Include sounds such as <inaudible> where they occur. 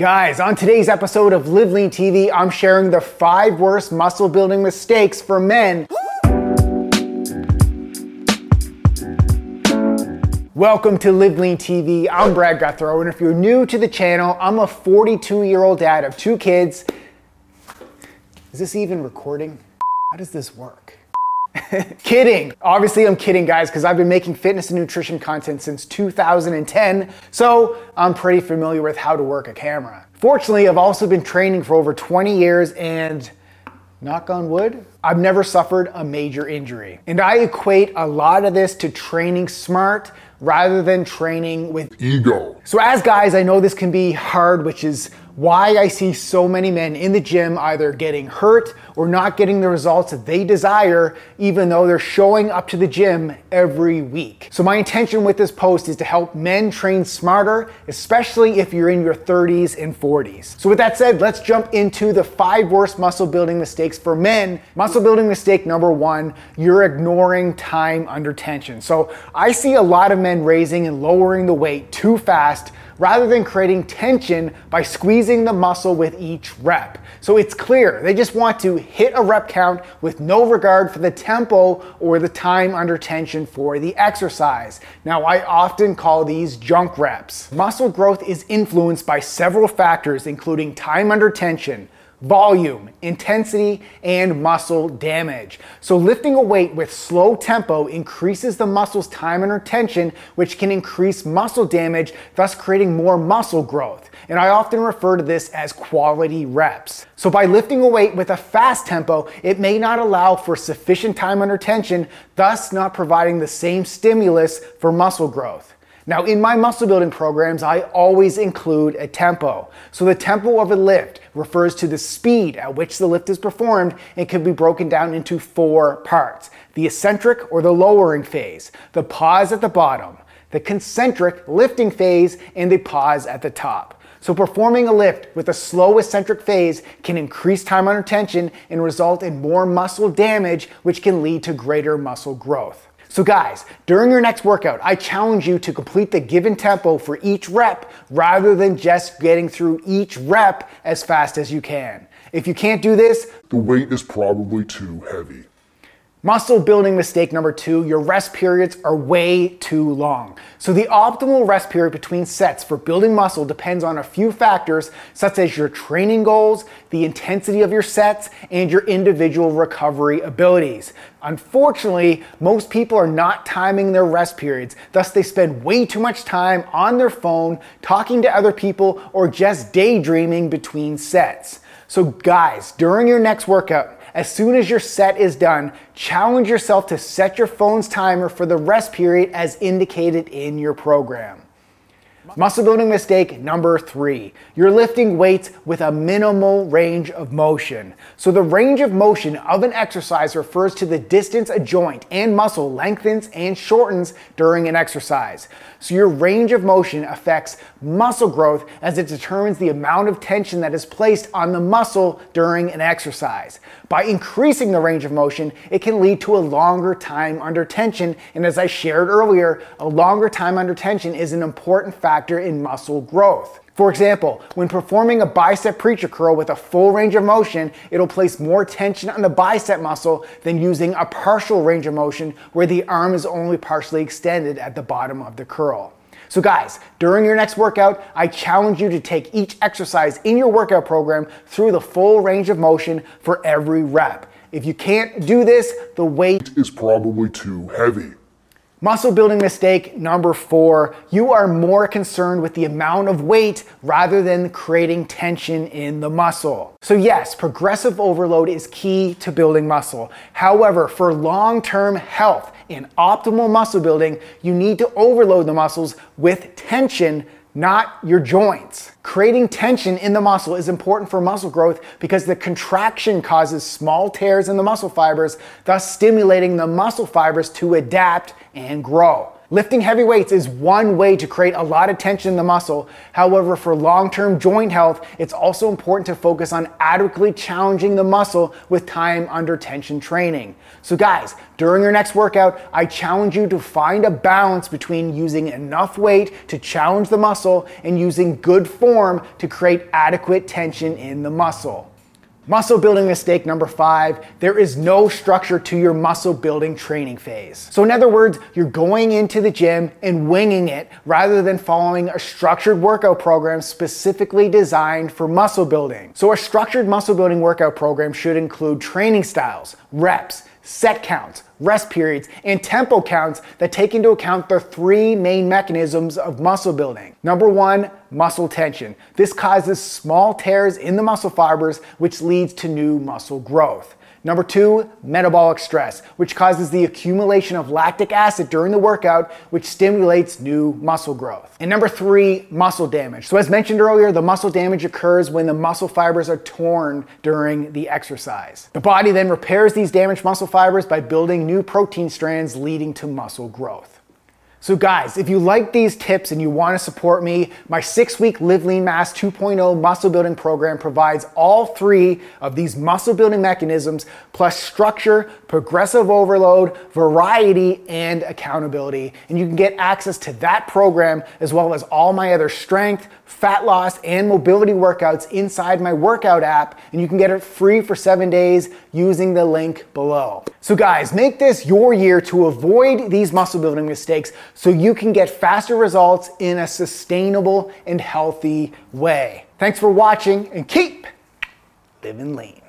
Guys, on today's episode of Live Lean TV, I'm sharing the five worst muscle building mistakes for men. Welcome to Live Lean TV. I'm Brad Gouthro, and if you're new to the channel, I'm a 42 year old dad of two kids. Is this even recording? How does this work? <laughs> kidding. Obviously, I'm kidding, guys, because I've been making fitness and nutrition content since 2010, so I'm pretty familiar with how to work a camera. Fortunately, I've also been training for over 20 years and knock on wood, I've never suffered a major injury. And I equate a lot of this to training smart rather than training with ego. So, as guys, I know this can be hard, which is why I see so many men in the gym either getting hurt or not getting the results that they desire, even though they're showing up to the gym every week. So, my intention with this post is to help men train smarter, especially if you're in your 30s and 40s. So, with that said, let's jump into the five worst muscle building mistakes for men. Muscle building mistake number one you're ignoring time under tension. So, I see a lot of men raising and lowering the weight too fast rather than creating tension by squeezing the muscle with each rep. So it's clear they just want to hit a rep count with no regard for the tempo or the time under tension for the exercise. Now, I often call these junk reps. Muscle growth is influenced by several factors, including time under tension volume, intensity, and muscle damage. So lifting a weight with slow tempo increases the muscle's time under tension, which can increase muscle damage, thus creating more muscle growth. And I often refer to this as quality reps. So by lifting a weight with a fast tempo, it may not allow for sufficient time under tension, thus not providing the same stimulus for muscle growth. Now, in my muscle building programs, I always include a tempo. So, the tempo of a lift refers to the speed at which the lift is performed and can be broken down into four parts the eccentric or the lowering phase, the pause at the bottom, the concentric lifting phase, and the pause at the top. So, performing a lift with a slow eccentric phase can increase time under tension and result in more muscle damage, which can lead to greater muscle growth. So, guys, during your next workout, I challenge you to complete the given tempo for each rep rather than just getting through each rep as fast as you can. If you can't do this, the weight is probably too heavy. Muscle building mistake number two, your rest periods are way too long. So, the optimal rest period between sets for building muscle depends on a few factors, such as your training goals, the intensity of your sets, and your individual recovery abilities. Unfortunately, most people are not timing their rest periods, thus, they spend way too much time on their phone, talking to other people, or just daydreaming between sets. So, guys, during your next workout, as soon as your set is done, challenge yourself to set your phone's timer for the rest period as indicated in your program. Muscle building mistake number three. You're lifting weights with a minimal range of motion. So the range of motion of an exercise refers to the distance a joint and muscle lengthens and shortens during an exercise. So your range of motion affects muscle growth as it determines the amount of tension that is placed on the muscle during an exercise. By increasing the range of motion, it can lead to a longer time under tension. And as I shared earlier, a longer time under tension is an important factor in muscle growth. For example, when performing a bicep preacher curl with a full range of motion, it'll place more tension on the bicep muscle than using a partial range of motion where the arm is only partially extended at the bottom of the curl. So, guys, during your next workout, I challenge you to take each exercise in your workout program through the full range of motion for every rep. If you can't do this, the weight is probably too heavy. Muscle building mistake number four you are more concerned with the amount of weight rather than creating tension in the muscle. So, yes, progressive overload is key to building muscle. However, for long term health and optimal muscle building, you need to overload the muscles with tension not your joints. Creating tension in the muscle is important for muscle growth because the contraction causes small tears in the muscle fibers, thus stimulating the muscle fibers to adapt and grow. Lifting heavy weights is one way to create a lot of tension in the muscle. However, for long term joint health, it's also important to focus on adequately challenging the muscle with time under tension training. So, guys, during your next workout, I challenge you to find a balance between using enough weight to challenge the muscle and using good form to create adequate tension in the muscle. Muscle building mistake number five there is no structure to your muscle building training phase. So, in other words, you're going into the gym and winging it rather than following a structured workout program specifically designed for muscle building. So, a structured muscle building workout program should include training styles, reps, set counts, rest periods, and tempo counts that take into account the three main mechanisms of muscle building. Number one, muscle tension. This causes small tears in the muscle fibers, which leads to new muscle growth. Number two, metabolic stress, which causes the accumulation of lactic acid during the workout, which stimulates new muscle growth. And number three, muscle damage. So, as mentioned earlier, the muscle damage occurs when the muscle fibers are torn during the exercise. The body then repairs these damaged muscle fibers by building new protein strands, leading to muscle growth. So, guys, if you like these tips and you want to support me, my six week Live Lean Mass 2.0 muscle building program provides all three of these muscle building mechanisms plus structure, progressive overload, variety, and accountability. And you can get access to that program as well as all my other strength, fat loss, and mobility workouts inside my workout app. And you can get it free for seven days using the link below. So, guys, make this your year to avoid these muscle building mistakes so you can get faster results in a sustainable and healthy way. Thanks for watching and keep living lean.